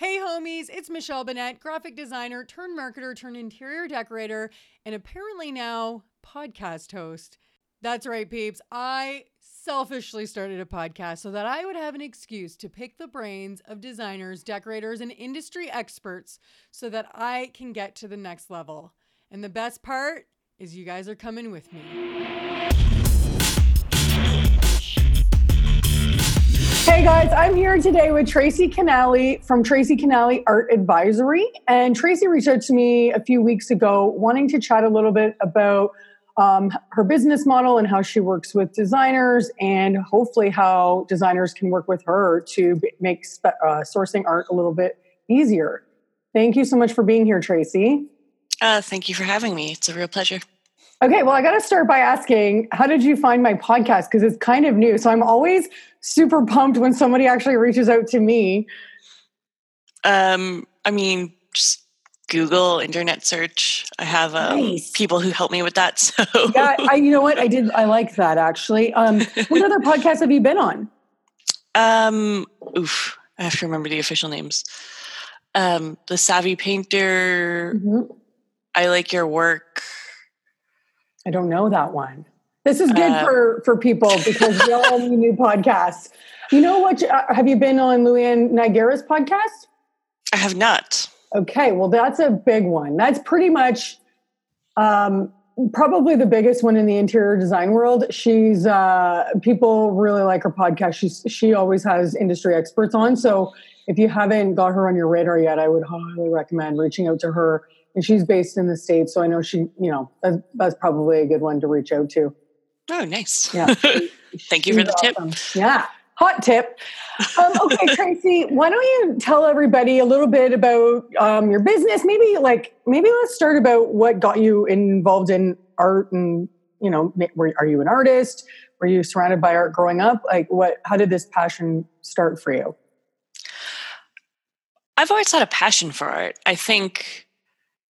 Hey, homies, it's Michelle Bennett, graphic designer, turn marketer, turn interior decorator, and apparently now podcast host. That's right, peeps. I selfishly started a podcast so that I would have an excuse to pick the brains of designers, decorators, and industry experts so that I can get to the next level. And the best part is you guys are coming with me. Hey guys, I'm here today with Tracy Canali from Tracy Canali Art Advisory. And Tracy reached out to me a few weeks ago wanting to chat a little bit about um, her business model and how she works with designers, and hopefully how designers can work with her to make spe- uh, sourcing art a little bit easier. Thank you so much for being here, Tracy. Uh, thank you for having me. It's a real pleasure. Okay, well, I got to start by asking, how did you find my podcast? Because it's kind of new. So I'm always super pumped when somebody actually reaches out to me. Um, I mean, just Google internet search. I have um, nice. people who help me with that. So yeah, I, you know what? I did. I like that actually. Um, what other podcasts have you been on? Um, oof, I have to remember the official names. Um, the Savvy Painter. Mm-hmm. I like your work. I don't know that one. This is good uh, for for people because we all need new podcasts. You know what? Uh, have you been on Luann Nigara's podcast? I have not. Okay, well, that's a big one. That's pretty much um, probably the biggest one in the interior design world. She's uh, people really like her podcast. She's she always has industry experts on. So if you haven't got her on your radar yet, I would highly recommend reaching out to her and she's based in the states so i know she you know that's, that's probably a good one to reach out to. Oh nice. Yeah. Thank you for the awesome. tip yeah. Hot tip. Um, okay tracy why don't you tell everybody a little bit about um, your business? Maybe like maybe let's start about what got you involved in art and you know were, are you an artist? Were you surrounded by art growing up? Like what how did this passion start for you? I've always had a passion for art. I think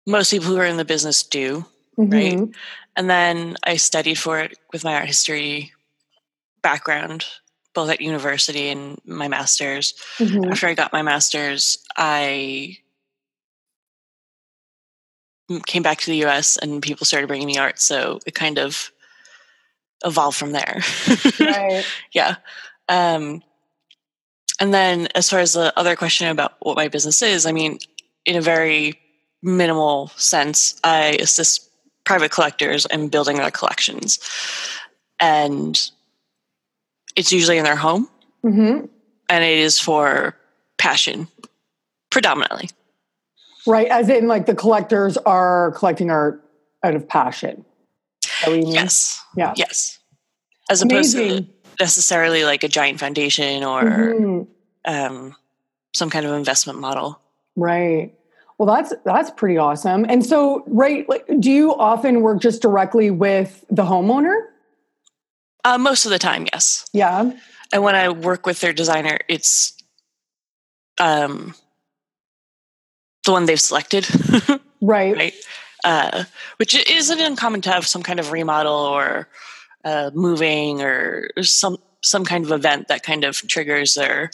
most people who are in the business do, mm-hmm. right? And then I studied for it with my art history background, both at university and my master's. Mm-hmm. After I got my master's, I came back to the US and people started bringing me art. So it kind of evolved from there. Right. yeah. Um, and then as far as the other question about what my business is, I mean, in a very minimal sense, I assist private collectors in building their collections. And it's usually in their home. Mm-hmm. And it is for passion predominantly. Right. As in, like, the collectors are collecting art out of passion. Yes. Yeah. Yes. As Amazing. opposed to necessarily like a giant foundation or mm-hmm. um, some kind of investment model. Right. Well, that's that's pretty awesome. And so, right, like, do you often work just directly with the homeowner? Uh, most of the time, yes. Yeah. And when I work with their designer, it's um, the one they've selected. right. Right. Uh, which isn't uncommon to have some kind of remodel or uh, moving or some some kind of event that kind of triggers their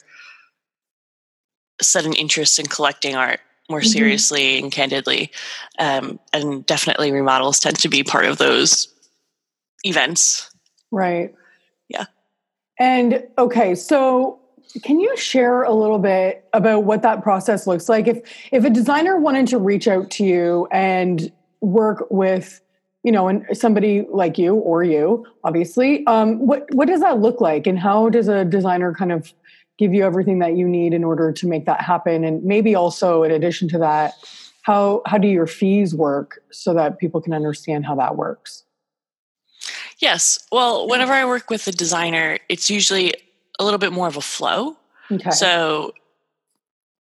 sudden interest in collecting art more mm-hmm. seriously and candidly. Um, and definitely remodels tend to be part of those events. Right. Yeah. And okay, so can you share a little bit about what that process looks like if if a designer wanted to reach out to you and work with you know and somebody like you or you obviously um, what what does that look like and how does a designer kind of give you everything that you need in order to make that happen. And maybe also in addition to that how how do your fees work so that people can understand how that works? Yes. Well whenever i work with a designer it's usually a little bit more of a flow. Okay. so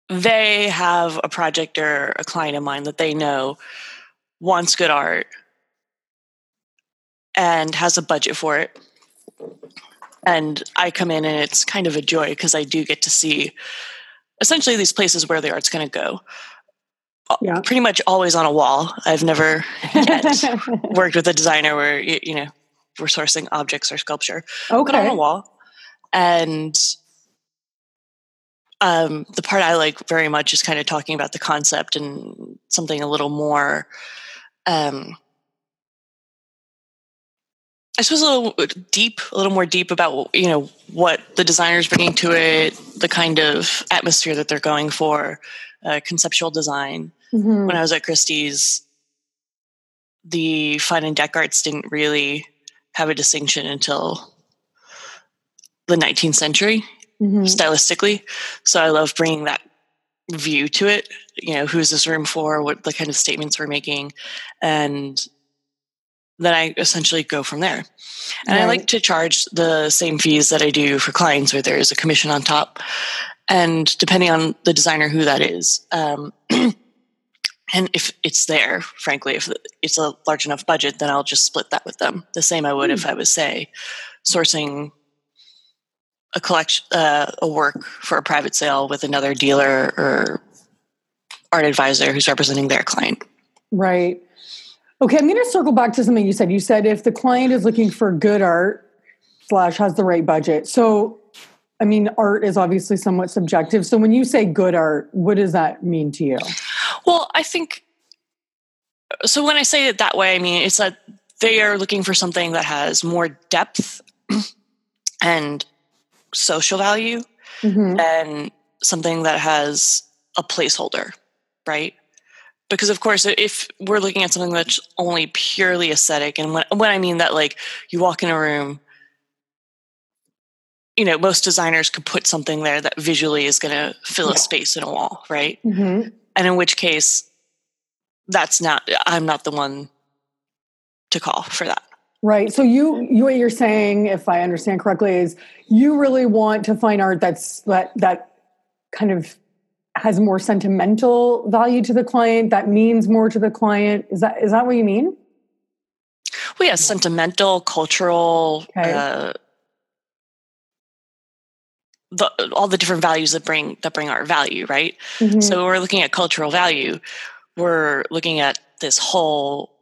they have a project or a client of mine that they know wants good art and has a budget for it and I come in and it's kind of a joy because I do get to see essentially these places where the art's going to go. Yeah. Pretty much always on a wall. I've never yet worked with a designer where you know we're sourcing objects or sculpture, okay. but on a wall. And um, the part I like very much is kind of talking about the concept and something a little more. Um, I suppose a little deep, a little more deep about you know what the designer is bringing to it, the kind of atmosphere that they're going for, uh, conceptual design. Mm-hmm. When I was at Christie's, the fine and deck arts didn't really have a distinction until the 19th century, mm-hmm. stylistically. So I love bringing that view to it. You know, who's this room for? What the kind of statements we're making, and then I essentially go from there. And right. I like to charge the same fees that I do for clients, where there is a commission on top. And depending on the designer who that is, um, and if it's there, frankly, if it's a large enough budget, then I'll just split that with them. The same I would mm. if I was, say, sourcing a collection, uh, a work for a private sale with another dealer or art advisor who's representing their client. Right. Okay, I'm going to circle back to something you said. You said if the client is looking for good art slash has the right budget. So, I mean, art is obviously somewhat subjective. So, when you say good art, what does that mean to you? Well, I think so. When I say it that way, I mean it's that they are looking for something that has more depth and social value mm-hmm. than something that has a placeholder, right? Because of course if we're looking at something that's only purely aesthetic and when, when i mean that like you walk in a room you know most designers could put something there that visually is going to fill yeah. a space in a wall right mm-hmm. and in which case that's not i'm not the one to call for that right so you you what you're saying if i understand correctly is you really want to find art that's that that kind of has more sentimental value to the client that means more to the client. Is that is that what you mean? Well yeah sentimental cultural okay. uh, the, all the different values that bring that bring our value right? Mm-hmm. so we're looking at cultural value. We're looking at this whole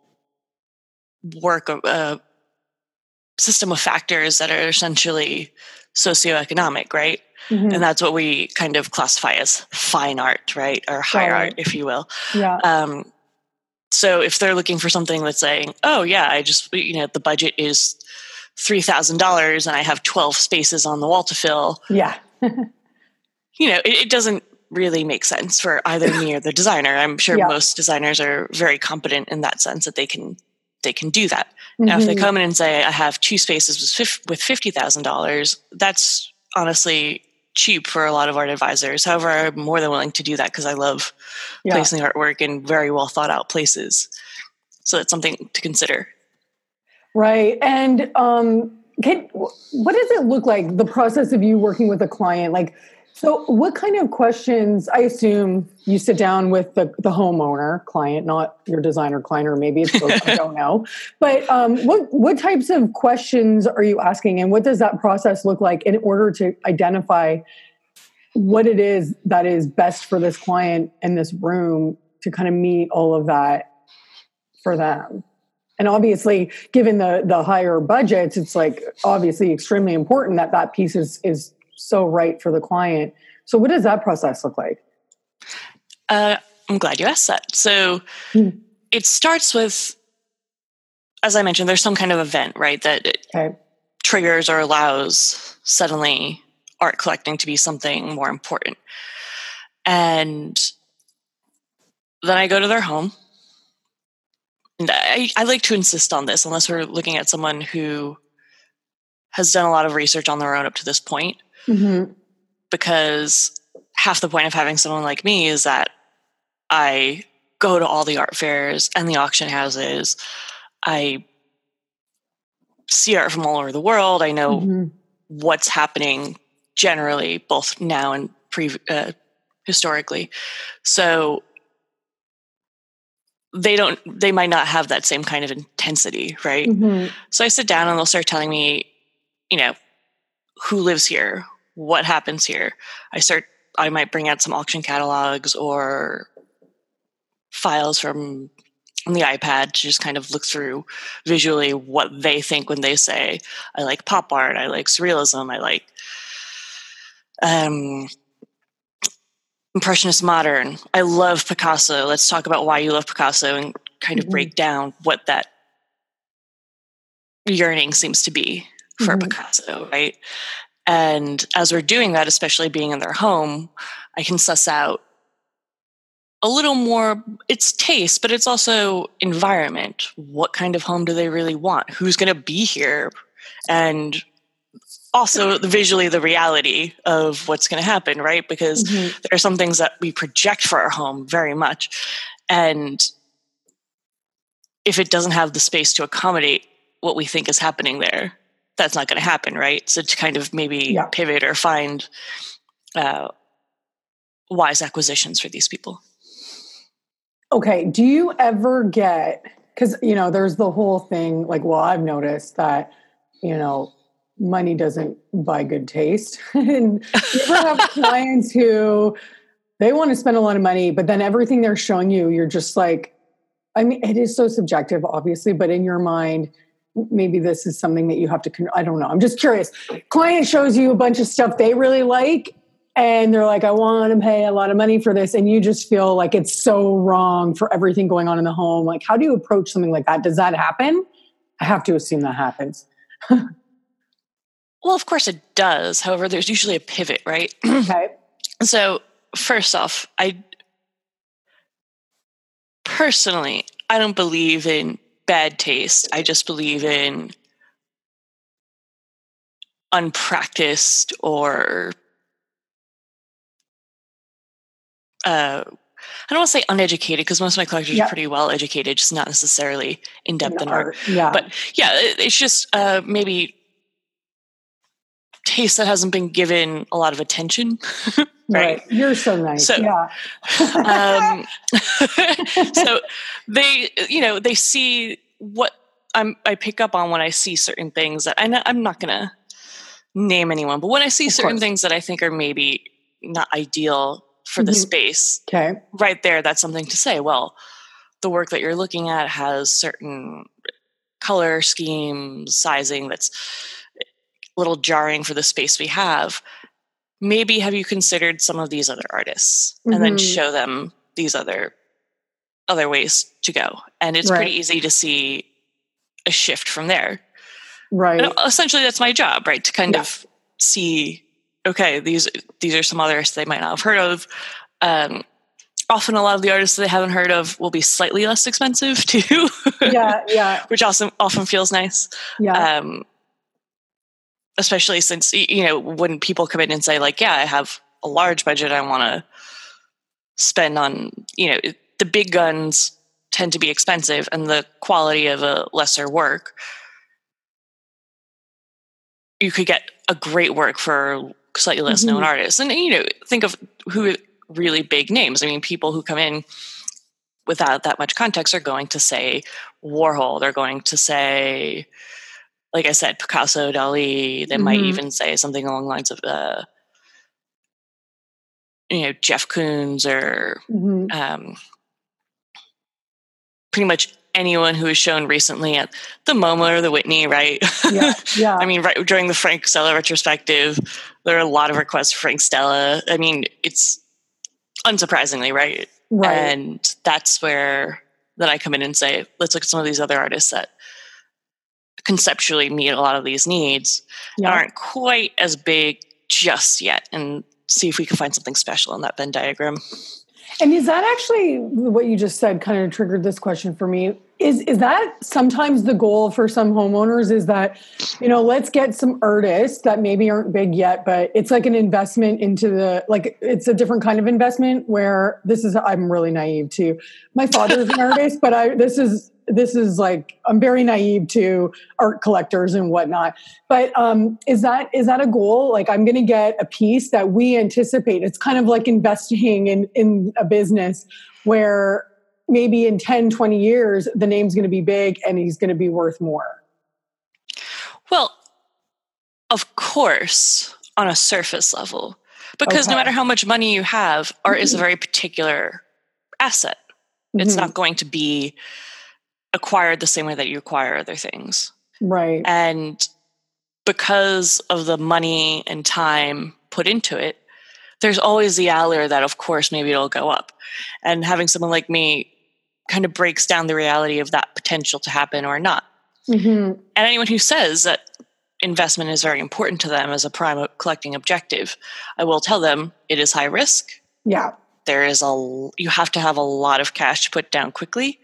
work of uh, system of factors that are essentially socioeconomic right Mm-hmm. And that's what we kind of classify as fine art, right? Or high right. art, if you will. Yeah. Um, so if they're looking for something that's saying, oh, yeah, I just, you know, the budget is $3,000 and I have 12 spaces on the wall to fill. Yeah. you know, it, it, doesn't really make sense for either me or the designer. I'm sure yeah. most designers are very competent in that sense that they can they can do that. Mm-hmm. Now, if they mm-hmm. come in and say, I have two spaces with $50,000, that's honestly cheap for a lot of art advisors. However, I'm more than willing to do that because I love yeah. placing artwork in very well thought out places. So that's something to consider. Right. And um, can, what does it look like, the process of you working with a client? Like, so what kind of questions, I assume you sit down with the, the homeowner client, not your designer client, or maybe it's both, I don't know. But um, what, what types of questions are you asking and what does that process look like in order to identify what it is that is best for this client in this room to kind of meet all of that for them? and obviously given the the higher budgets it's like obviously extremely important that that piece is is so right for the client. So, what does that process look like? Uh, I'm glad you asked that. So, mm. it starts with, as I mentioned, there's some kind of event, right, that okay. triggers or allows suddenly art collecting to be something more important. And then I go to their home. And I, I like to insist on this, unless we're looking at someone who has done a lot of research on their own up to this point mm-hmm. because half the point of having someone like me is that I go to all the art fairs and the auction houses. I see art from all over the world. I know mm-hmm. what's happening generally, both now and pre uh, historically. So they don't. They might not have that same kind of intensity, right? Mm-hmm. So I sit down and they'll start telling me, you know, who lives here, what happens here. I start I might bring out some auction catalogs or files from the iPad to just kind of look through visually what they think when they say I like pop art, I like surrealism, I like um impressionist modern i love picasso let's talk about why you love picasso and kind of mm-hmm. break down what that yearning seems to be for mm-hmm. picasso right and as we're doing that especially being in their home i can suss out a little more it's taste but it's also environment. What kind of home do they really want? Who's going to be here? And also visually the reality of what's going to happen right? Because mm-hmm. there are some things that we project for our home very much. And if it doesn't have the space to accommodate what we think is happening there that's not going to happen right so to kind of maybe yeah. pivot or find uh, wise acquisitions for these people Okay. Do you ever get, because, you know, there's the whole thing, like, well, I've noticed that, you know, money doesn't buy good taste. and you ever have clients who they want to spend a lot of money, but then everything they're showing you, you're just like, I mean, it is so subjective, obviously, but in your mind, maybe this is something that you have to, I don't know. I'm just curious. Client shows you a bunch of stuff they really like, and they're like, I want to pay a lot of money for this. And you just feel like it's so wrong for everything going on in the home. Like, how do you approach something like that? Does that happen? I have to assume that happens. well, of course it does. However, there's usually a pivot, right? Okay. so, first off, I personally, I don't believe in bad taste. I just believe in unpracticed or uh, I don't want to say uneducated because most of my collectors are pretty well educated, just not necessarily in depth in art. Yeah. But yeah, it's just uh, maybe taste that hasn't been given a lot of attention. right? right? You're so nice. So, yeah. um, so they, you know, they see what I'm, I pick up on when I see certain things that I, I'm not going to name anyone, but when I see of certain course. things that I think are maybe not ideal for mm-hmm. the space. Okay. Right there, that's something to say. Well, the work that you're looking at has certain color schemes, sizing that's little jarring for the space we have. Maybe have you considered some of these other artists mm-hmm. and then mm-hmm. show them these other other ways to go. And it's right. pretty easy to see a shift from there. Right. And essentially that's my job, right? To kind yeah. of see okay, these these are some others they might not have heard of. Um, often, a lot of the artists they haven't heard of will be slightly less expensive too. yeah, yeah. Which also often feels nice. Yeah. Um, especially since you know when people come in and say like, "Yeah, I have a large budget. I want to spend on you know the big guns." tend to be expensive and the quality of a lesser work you could get a great work for slightly less mm-hmm. known artists. And you know, think of who really big names. I mean, people who come in without that much context are going to say Warhol. They're going to say, like I said, Picasso, Dali. They mm-hmm. might even say something along the lines of, uh, you know, Jeff Koons or mm-hmm. um, pretty much anyone who was shown recently at the MoMA or the Whitney, right? Yeah, yeah. I mean, right during the Frank Stella retrospective, there are a lot of requests for Frank Stella. I mean, it's unsurprisingly right, right. and that's where then I come in and say, let's look at some of these other artists that conceptually meet a lot of these needs yeah. aren't quite as big just yet, and see if we can find something special in that Venn diagram. And is that actually what you just said kind of triggered this question for me? Is is that sometimes the goal for some homeowners is that, you know, let's get some artists that maybe aren't big yet, but it's like an investment into the like it's a different kind of investment where this is I'm really naive too. My father's an artist, but I this is this is like I'm very naive to art collectors and whatnot. But um, is that is that a goal? Like I'm going to get a piece that we anticipate. It's kind of like investing in in a business where maybe in 10, 20 years the name's going to be big and he's going to be worth more. Well, of course, on a surface level, because okay. no matter how much money you have, art mm-hmm. is a very particular asset. Mm-hmm. It's not going to be acquired the same way that you acquire other things. Right. And because of the money and time put into it, there's always the allure that, of course, maybe it'll go up. And having someone like me kind of breaks down the reality of that potential to happen or not. Mm-hmm. And anyone who says that investment is very important to them as a prime collecting objective, I will tell them it is high risk. Yeah. There is a you have to have a lot of cash to put down quickly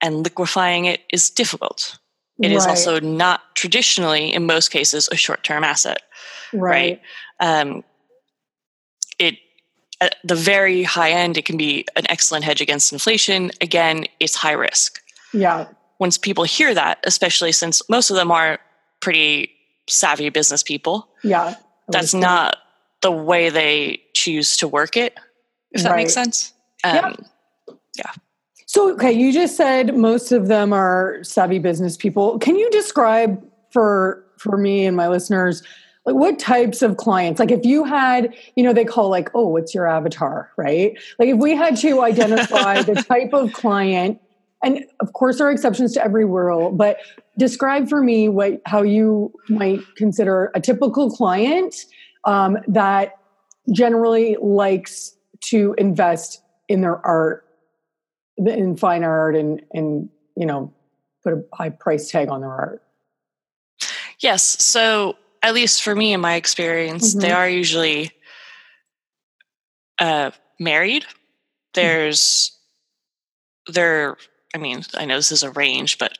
and liquefying it is difficult. It right. is also not traditionally in most cases a short-term asset. Right. right? Um, at the very high end it can be an excellent hedge against inflation. Again, it's high risk. Yeah. Once people hear that, especially since most of them are pretty savvy business people. Yeah. That's not the way they choose to work it, if that right. makes sense. Um, yeah. yeah. So, okay, you just said most of them are savvy business people. Can you describe for for me and my listeners like what types of clients? Like if you had you know they call like oh what's your avatar? Right? Like if we had to identify the type of client and of course there are exceptions to every rule but describe for me what how you might consider a typical client um, that generally likes to invest in their art in fine art and and you know put a high price tag on their art. Yes so at least for me in my experience mm-hmm. they are usually uh, married there's they're I mean, I know this is a range, but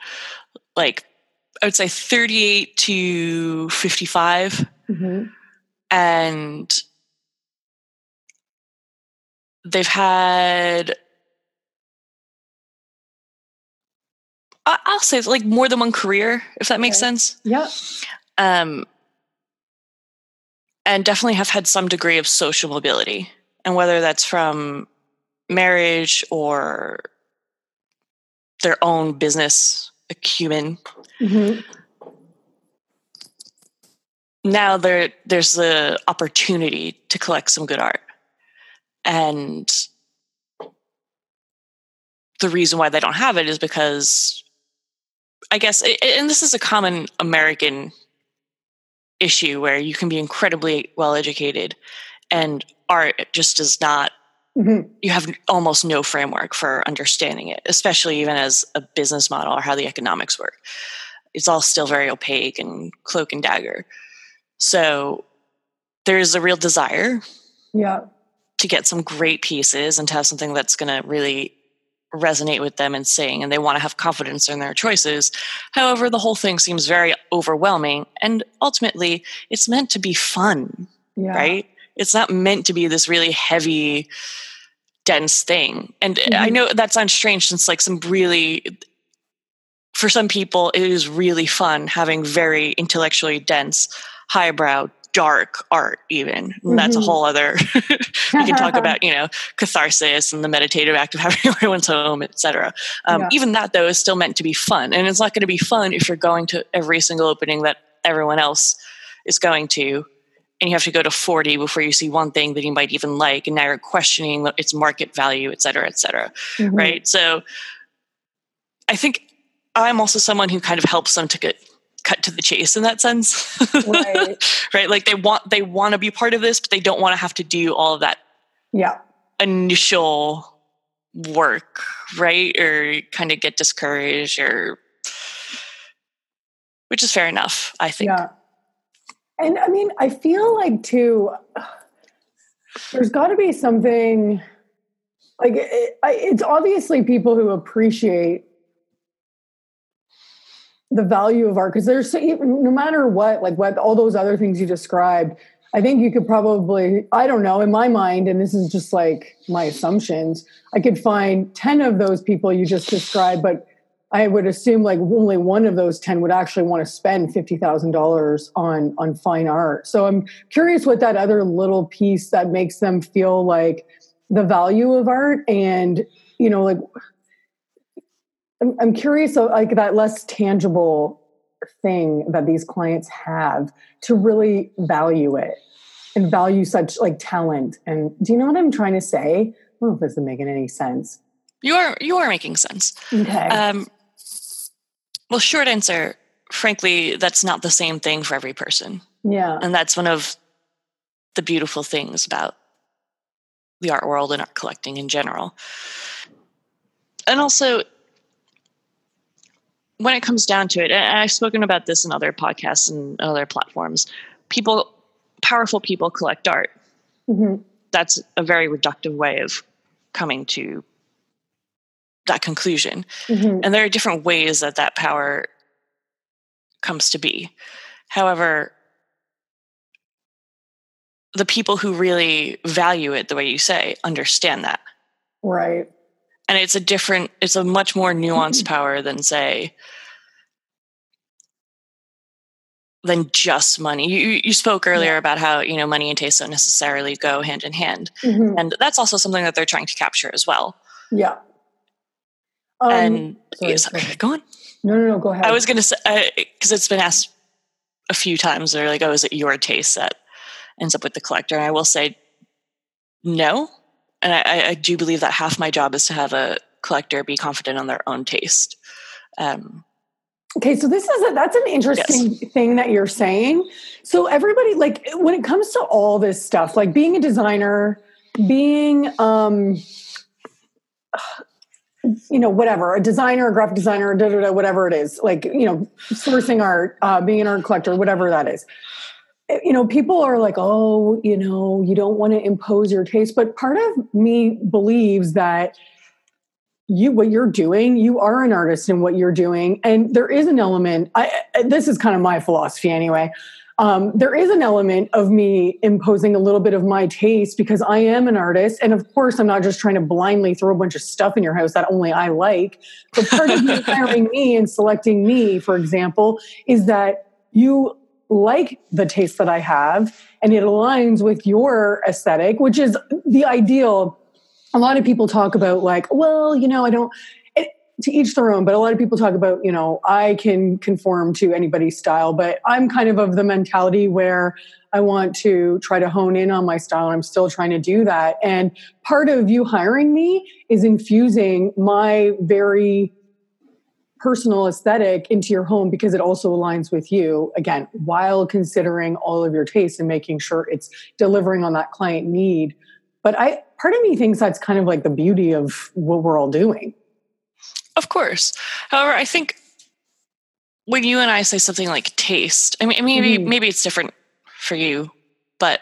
like I would say 38 to 55. Mm-hmm. And they've had, I'll say like more than one career, if that makes okay. sense. Yeah. Um, and definitely have had some degree of social mobility. And whether that's from marriage or their own business acumen. Mm-hmm. Now there there's the opportunity to collect some good art. And the reason why they don't have it is because I guess and this is a common American issue where you can be incredibly well educated and art just does not Mm-hmm. You have almost no framework for understanding it, especially even as a business model or how the economics work. It's all still very opaque and cloak and dagger. So there's a real desire yeah. to get some great pieces and to have something that's going to really resonate with them and sing, and they want to have confidence in their choices. However, the whole thing seems very overwhelming, and ultimately, it's meant to be fun, yeah. right? it's not meant to be this really heavy dense thing and mm-hmm. i know that sounds strange since like some really for some people it is really fun having very intellectually dense highbrow dark art even mm-hmm. that's a mm-hmm. whole other we can talk about you know catharsis and the meditative act of having everyone's home etc um, yeah. even that though is still meant to be fun and it's not going to be fun if you're going to every single opening that everyone else is going to and you have to go to 40 before you see one thing that you might even like and now you're questioning its market value et cetera et cetera mm-hmm. right so i think i'm also someone who kind of helps them to get cut to the chase in that sense. Right, right? like they want they want to be part of this but they don't want to have to do all of that yeah. initial work right? Or kind of get discouraged or which is fair enough i think. Yeah. And I mean, I feel like too, there's got to be something like it, it's obviously people who appreciate the value of art because there's no matter what, like what all those other things you described. I think you could probably, I don't know, in my mind, and this is just like my assumptions, I could find 10 of those people you just described, but I would assume like only one of those 10 would actually want to spend $50,000 on on fine art. So I'm curious what that other little piece that makes them feel like the value of art and you know like I'm, I'm curious of like that less tangible thing that these clients have to really value it and value such like talent and do you know what I'm trying to say? I don't know if this is making any sense. You are you are making sense. Okay. Um, well, short answer, frankly, that's not the same thing for every person. Yeah. And that's one of the beautiful things about the art world and art collecting in general. And also, when it comes down to it, and I've spoken about this in other podcasts and other platforms, people, powerful people collect art. Mm-hmm. That's a very reductive way of coming to that conclusion. Mm-hmm. And there are different ways that that power comes to be. However, the people who really value it the way you say understand that. Right. And it's a different, it's a much more nuanced power than, say, than just money. You, you spoke earlier yeah. about how you know money and taste don't necessarily go hand in hand, mm-hmm. and that's also something that they're trying to capture as well. Yeah. Um, and sorry, sorry, go on. No, no, no. Go ahead. I was going to say because uh, it's been asked a few times. They're like, "Oh, is it your taste that ends up with the collector?" And I will say, no. And I, I do believe that half my job is to have a collector be confident on their own taste. Um, Okay, so this is a, that's an interesting yes. thing that you're saying. So everybody like when it comes to all this stuff, like being a designer, being um you know whatever, a designer, a graphic designer, da, da, da, whatever it is, like you know sourcing art, uh, being an art collector, whatever that is. Eh, you know, people are like, "Oh, you know, you don't want to impose your taste," but part of me believes that you what you're doing you are an artist in what you're doing and there is an element I, this is kind of my philosophy anyway um, there is an element of me imposing a little bit of my taste because i am an artist and of course i'm not just trying to blindly throw a bunch of stuff in your house that only i like but part of you hiring me and selecting me for example is that you like the taste that i have and it aligns with your aesthetic which is the ideal a lot of people talk about like, well, you know, I don't it, to each their own, but a lot of people talk about, you know, I can conform to anybody's style, but I'm kind of of the mentality where I want to try to hone in on my style. I'm still trying to do that. And part of you hiring me is infusing my very personal aesthetic into your home because it also aligns with you again while considering all of your tastes and making sure it's delivering on that client need but I part of me thinks that's kind of like the beauty of what we're all doing. Of course. However, I think when you and I say something like taste, I mean maybe mm-hmm. maybe it's different for you, but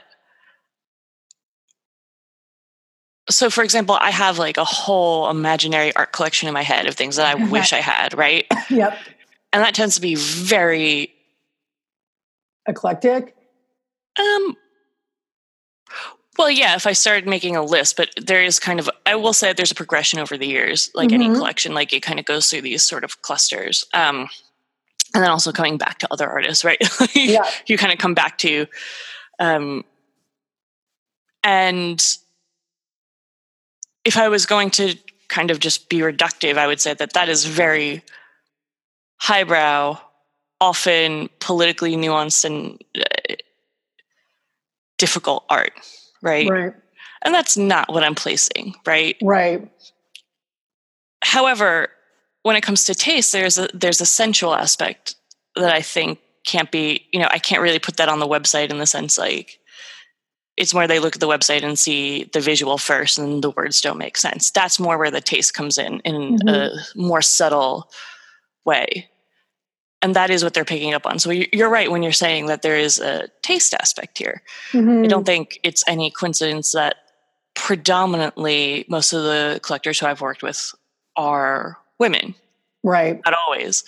so for example, I have like a whole imaginary art collection in my head of things that I wish I had, right? Yep. And that tends to be very eclectic. Um well, yeah, if I started making a list, but there is kind of, I will say there's a progression over the years, like mm-hmm. any collection, like it kind of goes through these sort of clusters. Um, and then also coming back to other artists, right? yeah. you kind of come back to, um, and if I was going to kind of just be reductive, I would say that that is very highbrow, often politically nuanced and uh, difficult art right? Right. And that's not what I'm placing, right? Right. However, when it comes to taste, there's a there's a sensual aspect that I think can't be, you know, I can't really put that on the website in the sense like it's more they look at the website and see the visual first and the words don't make sense. That's more where the taste comes in in mm-hmm. a more subtle way and that is what they're picking up on. So you're right when you're saying that there is a taste aspect here. Mm-hmm. I don't think it's any coincidence that predominantly most of the collectors who I've worked with are women. Right. Not always,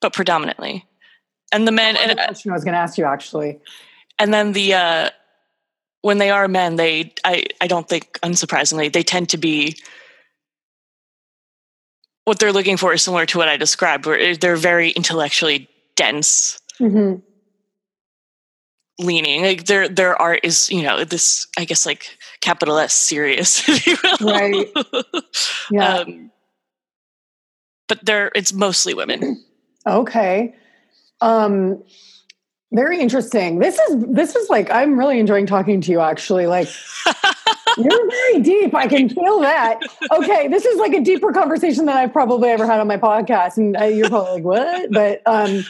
but predominantly. And the men and question I was going to ask you actually. And then the uh when they are men, they I I don't think unsurprisingly they tend to be what they're looking for is similar to what I described, where they're very intellectually dense. Mm-hmm. Leaning like their their art is you know this I guess like capital S serious right. Yeah. Um, but they're it's mostly women. Okay. Um very interesting this is this is like i'm really enjoying talking to you actually like You're very deep. I can feel that. Okay, this is like a deeper conversation than I've probably ever had on my podcast, and uh, you're probably like, "What?" But um,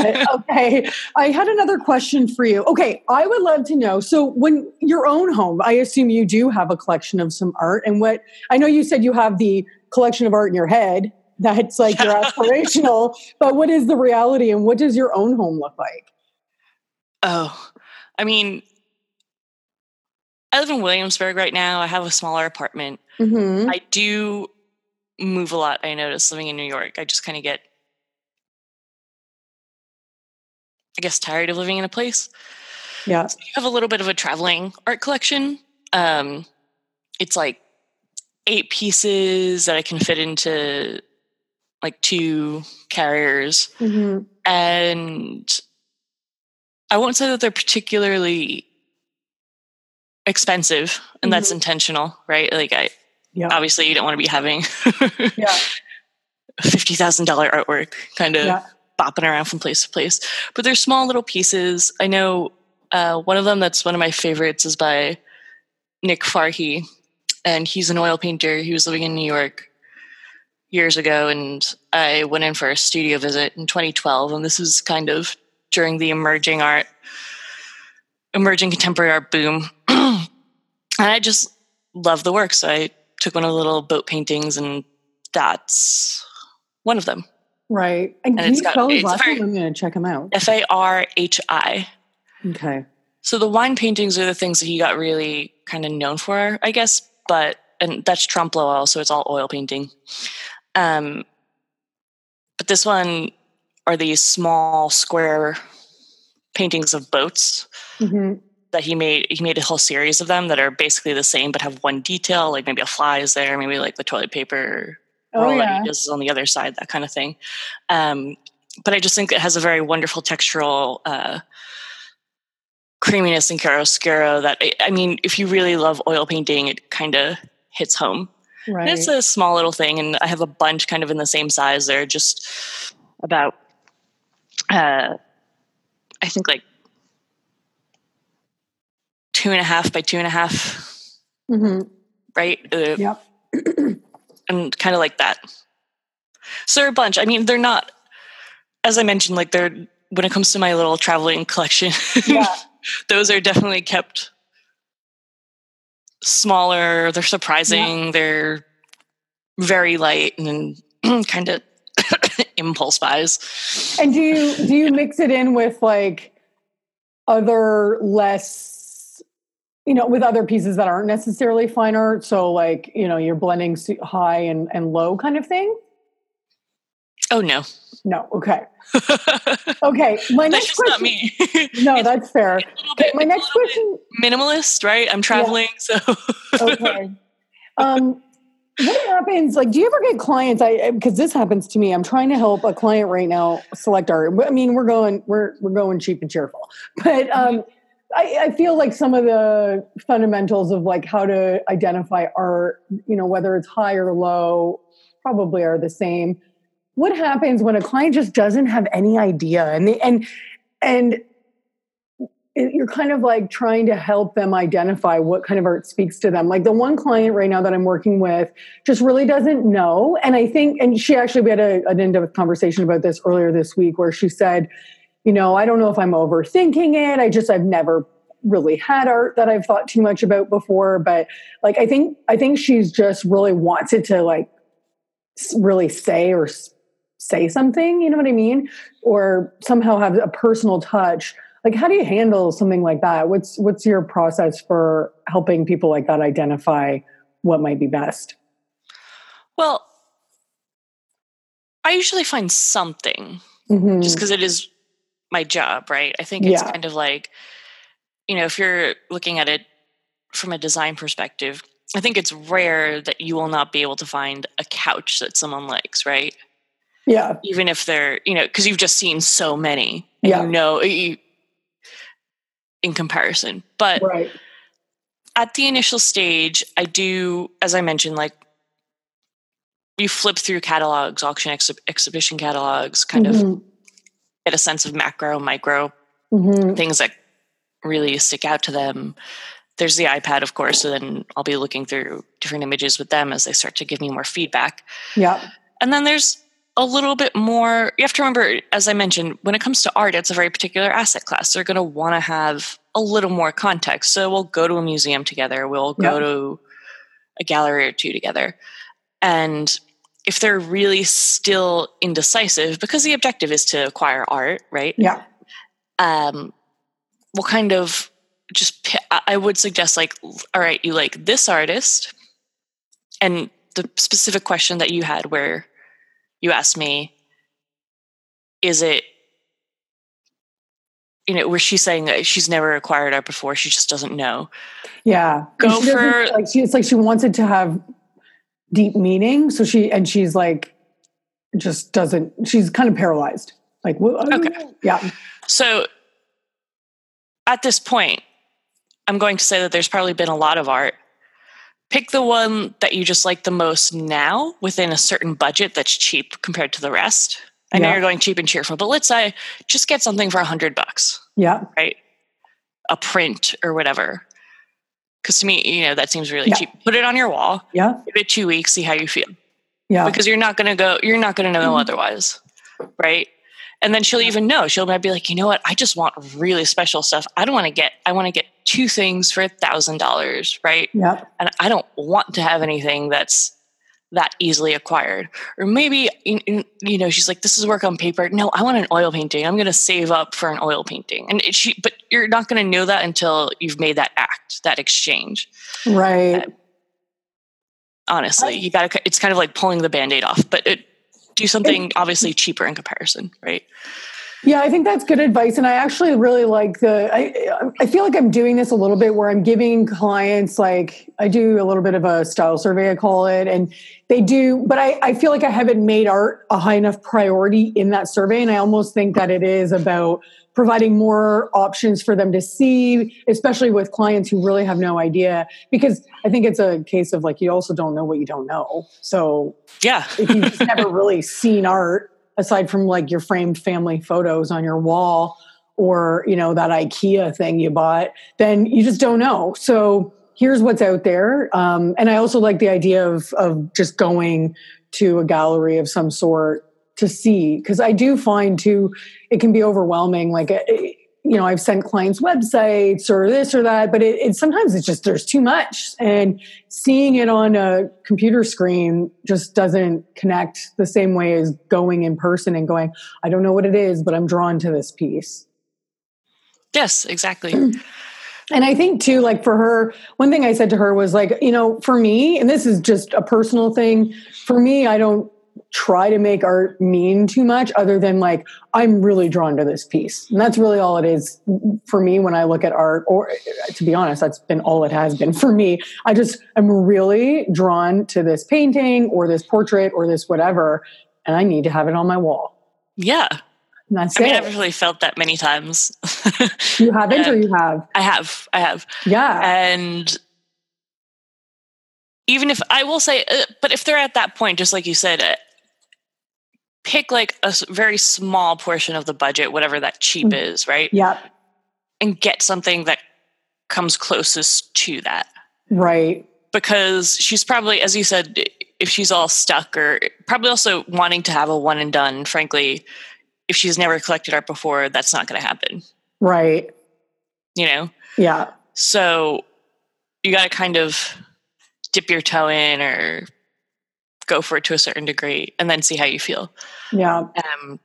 okay. I had another question for you. Okay. I would love to know. So, when your own home, I assume you do have a collection of some art. And what I know you said you have the collection of art in your head that's like your aspirational, but what is the reality and what does your own home look like? Oh, I mean, I live in Williamsburg right now. I have a smaller apartment. Mm-hmm. I do move a lot. I notice living in New York. I just kind of get, I guess, tired of living in a place. Yeah. So I have a little bit of a traveling art collection. Um, it's like eight pieces that I can fit into like two carriers. Mm-hmm. And I won't say that they're particularly expensive and mm-hmm. that's intentional, right? Like I yeah. obviously you don't want to be having yeah. $50,000 artwork kind of yeah. bopping around from place to place. But they're small little pieces. I know uh, one of them that's one of my favorites is by Nick Farhi and he's an oil painter. He was living in New York years ago and I went in for a studio visit in 2012 and this was kind of during the emerging art emerging contemporary art boom and I just love the work. So I took one of the little boat paintings, and that's one of them. Right. And, and can you got, spell his last name? I'm going to check him out. F A R H I. Okay. So the wine paintings are the things that he got really kind of known for, I guess. But and that's Trompe l'oeil, so it's all oil painting. Um, but this one are these small square paintings of boats. Mm-hmm that he made he made a whole series of them that are basically the same but have one detail like maybe a fly is there maybe like the toilet paper oh, roll yeah. is on the other side that kind of thing um, but i just think it has a very wonderful textural uh, creaminess and chiaroscuro that i mean if you really love oil painting it kind of hits home right. it's a small little thing and i have a bunch kind of in the same size they're just about uh, i think like two and a half by two and a half, mm-hmm. right? Uh, yep. and kind of like that. So they're a bunch. I mean, they're not, as I mentioned, like they're when it comes to my little traveling collection. Yeah. those are definitely kept smaller. They're surprising. Yeah. They're very light and kind of impulse buys. And do you do you mix it in with like other less you know, with other pieces that aren't necessarily fine art. So, like, you know, you're blending high and, and low kind of thing. Oh no, no. Okay, okay. My next question. Not me. no, that's fair. Okay, my next question. Minimalist, right? I'm traveling, yeah. so. okay. Um, what happens? Like, do you ever get clients? I because this happens to me. I'm trying to help a client right now select art. I mean, we're going, we're we're going cheap and cheerful, but um, I, I, feel like some of the fundamentals of like how to identify art, you know, whether it's high or low, probably are the same. What happens when a client just doesn't have any idea, and they, and and you're kind of like trying to help them identify what kind of art speaks to them. Like the one client right now that I'm working with just really doesn't know, and I think, and she actually we had a, an in-depth conversation about this earlier this week, where she said you know, I don't know if I'm overthinking it. I just, I've never really had art that I've thought too much about before. But like, I think, I think she's just really wants it to like really say or say something, you know what I mean? Or somehow have a personal touch. Like, how do you handle something like that? What's, what's your process for helping people like that identify what might be best? Well, I usually find something mm-hmm. just because it is my job, right? I think it's yeah. kind of like, you know, if you're looking at it from a design perspective, I think it's rare that you will not be able to find a couch that someone likes, right? Yeah. Even if they're, you know, because you've just seen so many. yeah. You know, you, in comparison. But right. at the initial stage, I do, as I mentioned, like you flip through catalogs, auction ex- exhibition catalogs, kind mm-hmm. of get a sense of macro, micro mm-hmm. things that really stick out to them. There's the iPad, of course, and then I'll be looking through different images with them as they start to give me more feedback. Yeah. And then there's a little bit more you have to remember as i mentioned when it comes to art it's a very particular asset class. They're going to want to have a little more context. So we'll go to a museum together. We'll go yep. to a gallery or two together. And if they're really still indecisive because the objective is to acquire art right? Yeah. Um we'll kind of just i would suggest like all right you like this artist and the specific question that you had where you asked me, is it, you know, where she's saying that she's never acquired art before, she just doesn't know. Yeah. Go for like she, it's like she wants it to have deep meaning. So she and she's like just doesn't she's kind of paralyzed. Like okay. yeah. So at this point, I'm going to say that there's probably been a lot of art pick the one that you just like the most now within a certain budget that's cheap compared to the rest. I know you're going cheap and cheerful, but let's say just get something for a hundred bucks. Yeah. Right. A print or whatever. Because to me, you know, that seems really yeah. cheap. Put it on your wall. Yeah. Give it two weeks, see how you feel. Yeah. Because you're not gonna go, you're not gonna know mm-hmm. otherwise. Right. And then she'll even know. She'll be like, you know what? I just want really special stuff. I don't want to get. I want to get two things for a thousand dollars, right? Yeah. And I don't want to have anything that's that easily acquired. Or maybe you know, she's like, this is work on paper. No, I want an oil painting. I'm going to save up for an oil painting. And it, she, but you're not going to know that until you've made that act, that exchange. Right. Uh, honestly, you got to. It's kind of like pulling the band-aid off, but it do something obviously cheaper in comparison, right? Yeah, I think that's good advice. And I actually really like the, I, I feel like I'm doing this a little bit where I'm giving clients, like, I do a little bit of a style survey, I call it. And they do, but I, I feel like I haven't made art a high enough priority in that survey. And I almost think that it is about providing more options for them to see, especially with clients who really have no idea. Because I think it's a case of like, you also don't know what you don't know. So, yeah, if you've never really seen art aside from like your framed family photos on your wall or, you know, that IKEA thing you bought, then you just don't know. So, here's what's out there. Um, and I also like the idea of, of just going to a gallery of some sort to see because i do find too it can be overwhelming like eh, eh, you know i've sent clients websites or this or that but it, it, sometimes it's just there's too much and seeing it on a computer screen just doesn't connect the same way as going in person and going i don't know what it is but i'm drawn to this piece. Yes exactly. And i think too like for her one thing i said to her was like you know for me and this is just a personal thing for me i don't try to make art mean too much other than like i'm really drawn to this piece and that's really all it is for me when i look at art or to be honest that's been all it has been for me i just am really drawn to this painting or this portrait or this whatever and i need to have it on my wall yeah and that's I mean, it. I've really felt that many times. you haven't, or you have? I have. I have. Yeah. And even if I will say, uh, but if they're at that point, just like you said, uh, pick like a very small portion of the budget, whatever that cheap mm. is, right? Yeah. And get something that comes closest to that. Right. Because she's probably, as you said, if she's all stuck or probably also wanting to have a one and done, frankly, if she's never collected art before, that's not going to happen. Right. You know? Yeah. So you got to kind of dip your toe in or go for it to a certain degree and then see how you feel. Yeah. Um,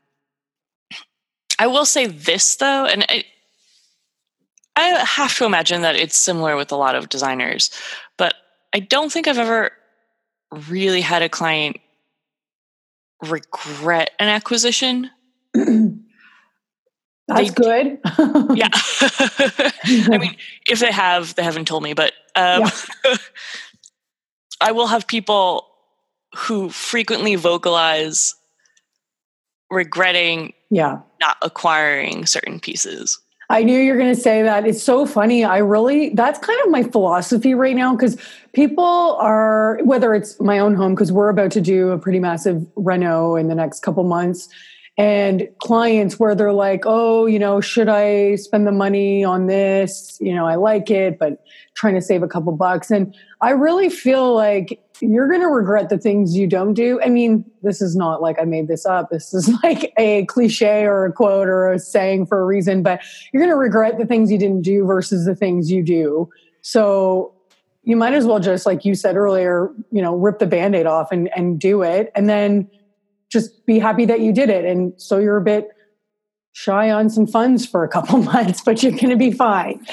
I will say this though, and I, I have to imagine that it's similar with a lot of designers, but I don't think I've ever really had a client regret an acquisition. That's good. yeah. I mean, if they have, they haven't told me, but um, yeah. I will have people who frequently vocalize regretting yeah not acquiring certain pieces I knew you were going to say that. It's so funny. I really, that's kind of my philosophy right now because people are, whether it's my own home, because we're about to do a pretty massive reno in the next couple months, and clients where they're like, oh, you know, should I spend the money on this? You know, I like it, but trying to save a couple bucks. And I really feel like you're going to regret the things you don't do. I mean, this is not like I made this up. This is like a cliche or a quote or a saying for a reason, but you're going to regret the things you didn't do versus the things you do. So you might as well just, like you said earlier, you know, rip the band aid off and, and do it. And then just be happy that you did it. And so you're a bit shy on some funds for a couple months, but you're going to be fine.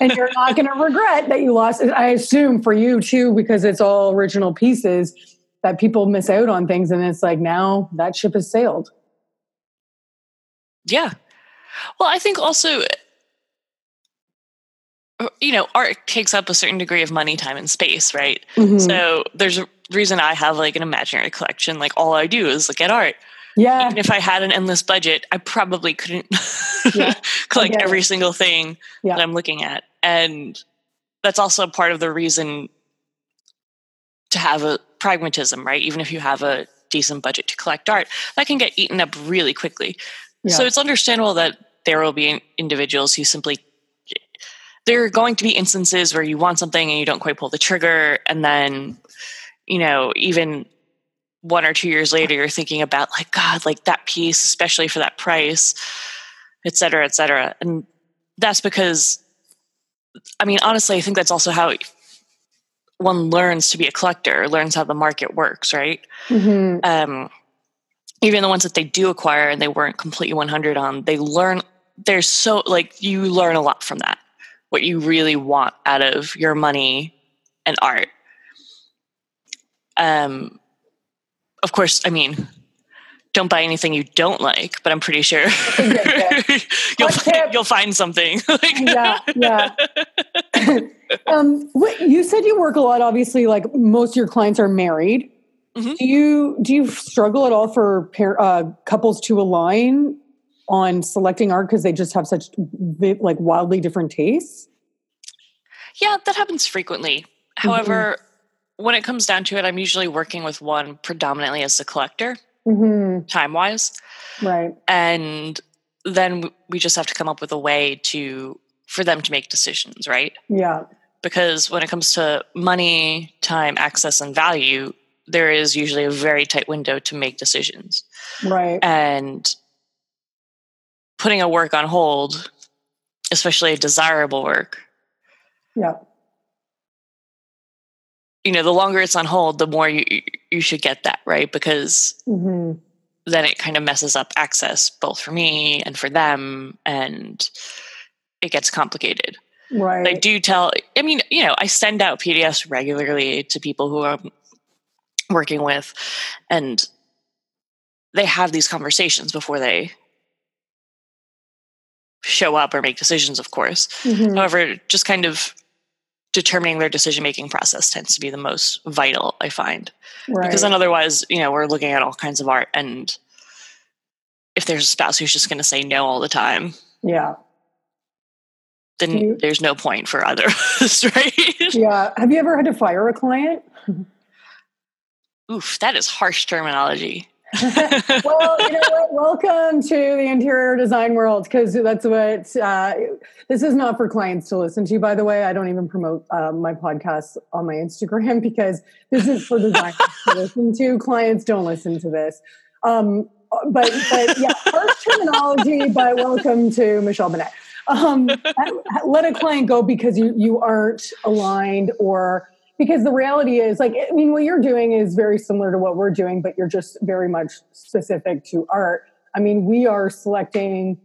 and you're not going to regret that you lost. I assume for you too, because it's all original pieces that people miss out on things. And it's like now that ship has sailed. Yeah. Well, I think also, uh, you know, art takes up a certain degree of money, time, and space, right? Mm-hmm. So there's a reason I have like an imaginary collection. Like all I do is look at art. Yeah. Even if I had an endless budget, I probably couldn't yeah. collect every it. single thing yeah. that I'm looking at. And that's also part of the reason to have a pragmatism, right? Even if you have a decent budget to collect art, that can get eaten up really quickly. Yeah. So it's understandable that there will be individuals who simply there are going to be instances where you want something and you don't quite pull the trigger and then you know even one or two years later you're thinking about like god like that piece especially for that price et cetera et cetera. And that's because i mean honestly i think that's also how one learns to be a collector learns how the market works right? Mm-hmm. um, even the ones that they do acquire and they weren't completely 100 on they learn there's so like you learn a lot from that what you really want out of your money and art. Um of course, I mean, don't buy anything you don't like, but I'm pretty sure you'll, find, you'll find something. yeah, yeah. um, what, you said you work a lot. Obviously, like most of your clients are married. Mm-hmm. Do you do you struggle at all for pair, uh, couples to align on selecting art because they just have such like wildly different tastes? Yeah, that happens frequently. Mm-hmm. When it comes down to it, I'm usually working with one predominantly as a collector, mm-hmm. time wise. Right. And then we just have to come up with a way to for them to make decisions, right? Yeah. Because when it comes to money, time, access, and value, there is usually a very tight window to make decisions. Right. And putting a work on hold, especially a desirable work. Yeah you know the longer it's on hold the more you you should get that right because mm-hmm. then it kind of messes up access both for me and for them and it gets complicated right i do tell i mean you know i send out pdfs regularly to people who i'm working with and they have these conversations before they show up or make decisions of course mm-hmm. however just kind of determining their decision making process tends to be the most vital i find. Right. because then otherwise you know we're looking at all kinds of art and if there's a spouse who's just going to say no all the time yeah. then you, there's no point for either right? Yeah. Have you ever had to fire a client? Oof that is harsh terminology well, you know what? Welcome to the interior design world because that's what uh, this is not for clients to listen to. By the way, I don't even promote uh, my podcast on my Instagram because this is for designers to listen to. Clients don't listen to this. Um, but, but yeah, first terminology. But welcome to Michelle Bennett. Um, let a client go because you you aren't aligned or because the reality is like i mean what you're doing is very similar to what we're doing but you're just very much specific to art. I mean we are selecting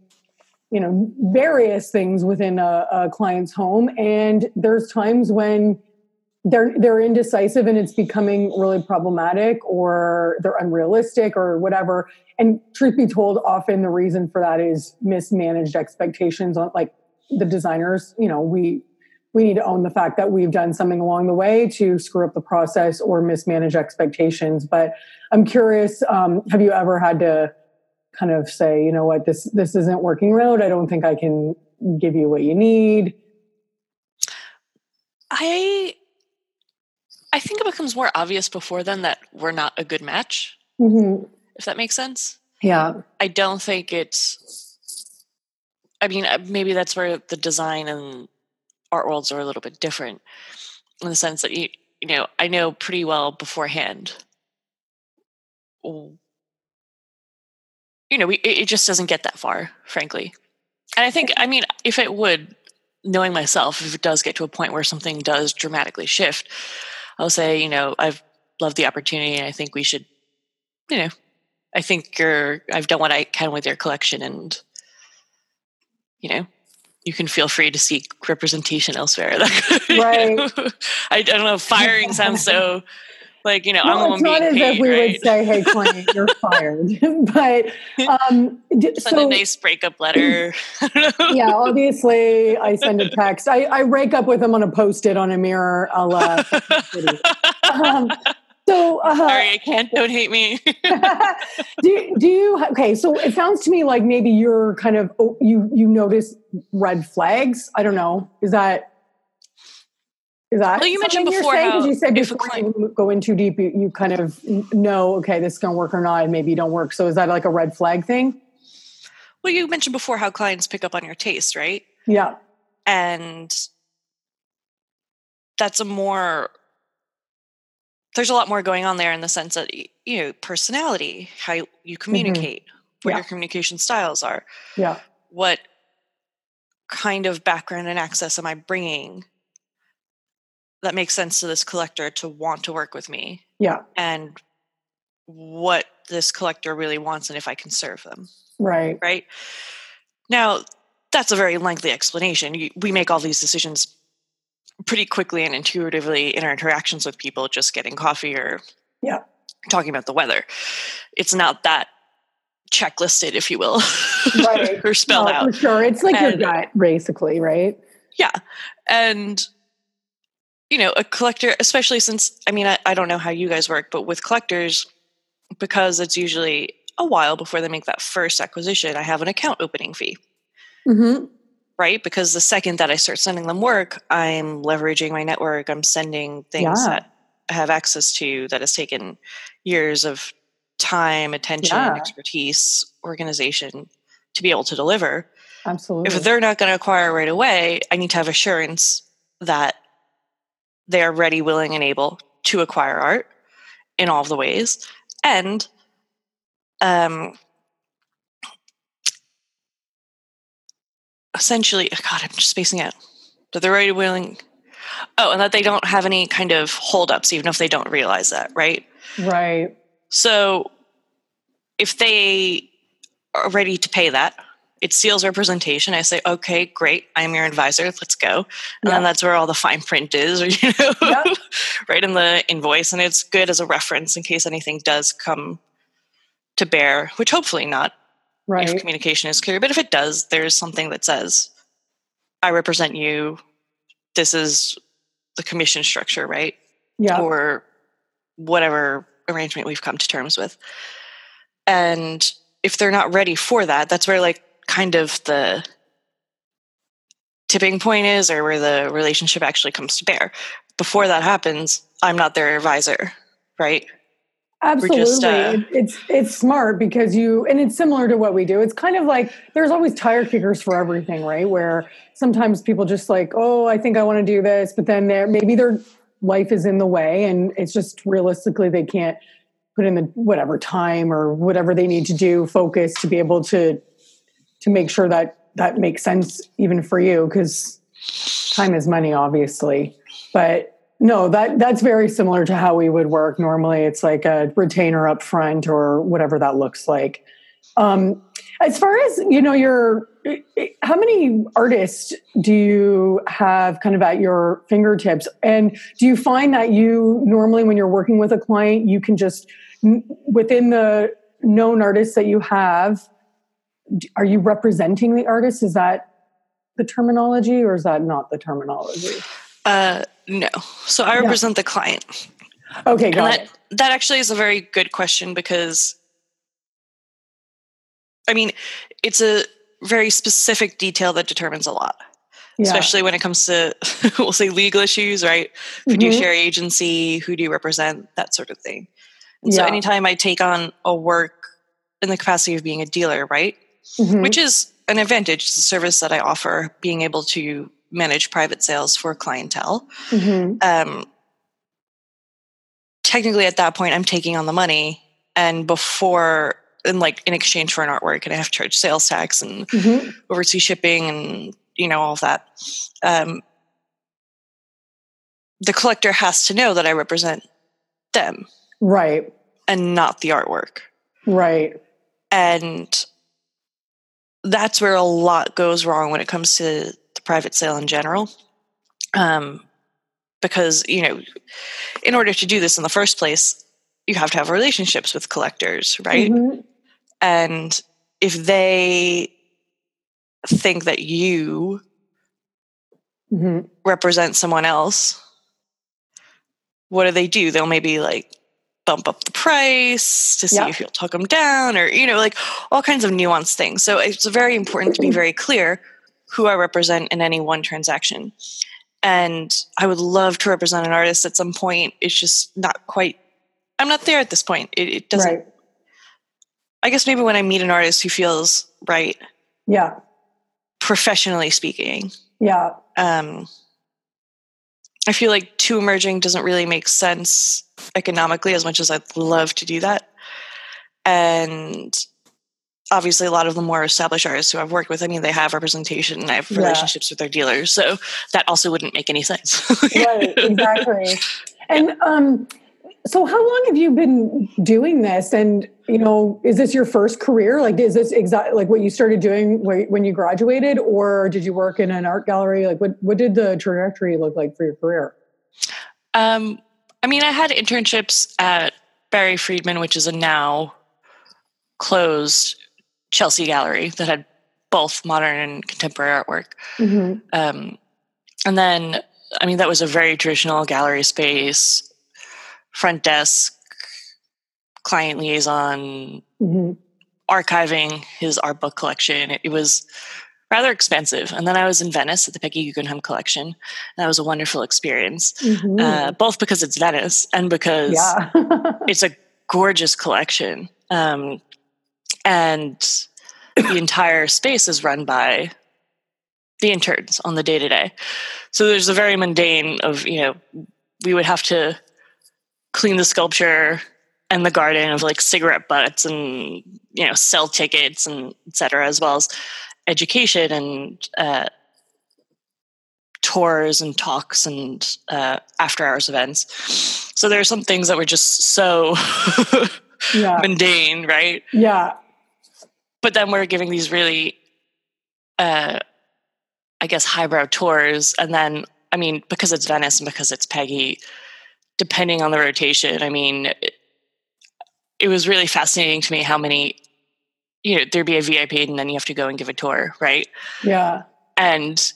you know various things within a, a client's home and there's times when they're they're indecisive and it's becoming really problematic or they're unrealistic or whatever. And truth be told often the reason for that is mismanaged expectations on like the designers you know we we need to own the fact that we've done something along the way to screw up the process or mismanage expectations. But I'm curious, um, have you ever had to kind of say, you know what, this this isn't working out. I don't think I can give you what you need. I I think it becomes more obvious before then that we're not a good match. Mm-hmm. If that makes sense. Yeah. I don't think it's. I mean, uh, maybe that's where the design and art worlds are a little bit different in the sense that you you know, I know pretty well beforehand. You know, we, it just doesn't get that far, frankly. And I think, I mean, if it would, knowing myself, if it does get to a point where something does dramatically shift, I'll say, you know, I've loved the opportunity and I think we should, you know, I think you're, I've done what I can with your collection and, you know, you can feel free to seek representation elsewhere. right. I, I, don't know. Firing sounds so like you know. No, I'm one not as paid, if we right? would say, "Hey, client, you're fired." but um, send so, a nice breakup letter. yeah, obviously, I send a text. I, I break up with them on a post-it on a mirror. I'll. Uh, um, so uh, sorry, I can't. Don't hate me. do do you? Okay, so it sounds to me like maybe you're kind of oh, you you notice red flags. I don't know. Is that is that well, you mentioned before how you said before client, you go in too deep, you, you kind of know, okay, this is going to work or not. Maybe you don't work. So is that like a red flag thing? Well, you mentioned before how clients pick up on your taste, right? Yeah. And that's a more there's a lot more going on there in the sense that you know personality how you mm-hmm. communicate mm-hmm. what yeah. your communication styles are. Yeah. What kind of background and access am i bringing that makes sense to this collector to want to work with me? Yeah. And what this collector really wants and if i can serve them. Right. Right? Now that's a very lengthy explanation. We make all these decisions pretty quickly and intuitively in our interactions with people just getting coffee or yeah. talking about the weather. It's not that checklisted if you will right. or spelled no, out. for sure. It's like and, your gut basically right? Yeah. And you know a collector especially since i mean I, I don't know how you guys work but with collectors because it's usually a while before they make that first acquisition i have an account opening fee. Mm-hmm right? Because the second that I start sending them work, I'm leveraging my network. I'm sending things yeah. that I have access to that has taken years of time, attention, yeah. expertise, organization to be able to deliver. Absolutely. If they're not going to acquire right away, I need to have assurance that they are ready, willing, and able to acquire art in all of the ways. And um, essentially, oh God, I'm just spacing out. That they're ready, willing. Oh, and that they don't have any kind of holdups, even if they don't realize that, right? Right. So if they are ready to pay that, it seals representation. I say, okay, great. I'm your advisor. Let's go. And yeah. then that's where all the fine print is, you know, yeah. right in the invoice. And it's good as a reference in case anything does come to bear, which hopefully not right. if communication is clear. But if it does, there's something that says, I represent you. This is the commission structure, right? Yeah. Or whatever arrangement we've come to terms with. And if they're not ready for that, that's where like kind of the tipping point is or where the relationship actually comes to bear. Before that happens, I'm not their advisor, right? Absolutely. Just, uh, it's it's smart because you and it's similar to what we do. It's kind of like there's always tire kickers for everything, right? Where sometimes people just like, "Oh, I think I want to do this," but then there maybe their life is in the way and it's just realistically they can't put in the whatever time or whatever they need to do focus to be able to to make sure that that makes sense even for you cuz time is money obviously. But no, that that's very similar to how we would work. Normally, it's like a retainer up front or whatever that looks like. Um, as far as you know, your how many artists do you have kind of at your fingertips? And do you find that you normally, when you're working with a client, you can just within the known artists that you have, are you representing the artist? Is that the terminology, or is that not the terminology? Uh, no. So I represent the client. Okay, got that, it. That actually is a very good question because, I mean, it's a very specific detail that determines a lot. Yeah. Especially when it comes to, we'll say, legal issues, right? Mm-hmm. Fiduciary agency, who do you represent, that sort of thing. And yeah. so, anytime I take on a work in the capacity of being a dealer, right? Mm-hmm. Which is an advantage, it's a service that I offer, being able to manage private sales for clientele. Mm-hmm. Um, technically at that point I'm taking on the money and before and like in exchange for an artwork and I have to charge sales tax and mm-hmm. overseas shipping and you know all of that. Um, the collector has to know that I represent them. Right. And not the artwork. Right. And that's where a lot goes wrong when it comes to private sale in general. Um, because, you know, in order to do this in the first place, you have to have relationships with collectors, right? Mm-hmm. And if they think that you mm-hmm. represent someone else, what do they do? They'll maybe like bump up the price to see yep. if you'll talk them down or, you know, like all kinds of nuanced things. So it's very important to be very clear who I represent in any one transaction. And I would love to represent an artist at some point. It's just not quite, I'm not there at this point. It, it doesn't, right. I guess maybe when I meet an artist who feels right. Yeah. Professionally speaking. Yeah. Um, I feel like two emerging doesn't really make sense economically as much as I'd love to do that. And obviously, a lot of the more established artists who I've worked with, I mean, they have representation and I have relationships yeah. with their dealers. So that also wouldn't make any sense. right, exactly. And um, so, how long have you been doing this? And you know, is this your first career? Like, is this exactly like what you started doing when you graduated, or did you work in an art gallery? Like, what what did the trajectory look like for your career? Um, I mean, I had internships at Barry Friedman, which is a now closed Chelsea gallery that had both modern and contemporary artwork. Mm-hmm. Um, and then, I mean, that was a very traditional gallery space front desk, client liaison, mm-hmm. archiving his art book collection. It, it, was rather expensive. And then I was in Venice at the Peggy Guggenheim collection. And that was a wonderful experience, mm-hmm. uh, both because it's Venice and because yeah. it's a gorgeous collection. Um, and the entire space is run by the interns on the day to day. So there's a very mundane of, you know, we would have to clean the sculpture and the garden of like cigarette butts and you know sell tickets and etc as well as education and uh, tours and talks and uh, after hours events so there are some things that were just so yeah. mundane right yeah but then we're giving these really uh, i guess highbrow tours and then i mean because it's venice and because it's peggy depending on the rotation. I mean, it, it was really fascinating to me how many, you know, there'd be a VIP and then you have to go and give a tour, right? Yeah. And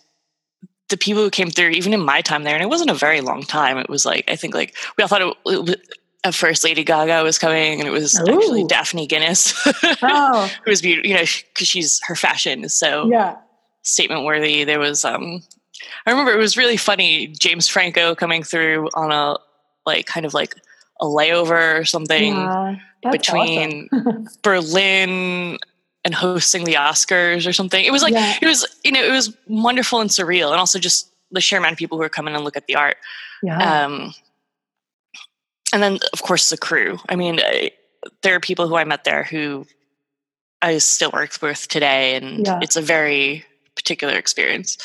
the people who came through, even in my time there, and it wasn't a very long time. It was like I think like we all thought it, it at first Lady Gaga was coming, and it was Ooh. actually Daphne Guinness. oh, it was beautiful, you know, because she's her fashion is so yeah statement worthy. There was um, I remember it was really funny. James Franco coming through on a like kind of like a layover or something yeah, between awesome. Berlin and hosting the Oscars or something. It was like yeah. it was you know it was wonderful and surreal, and also just the sheer amount of people who are coming and look at the art. Yeah. Um, and then of course the crew. I mean, I, there are people who I met there who I still work with today, and yeah. it's a very particular experience.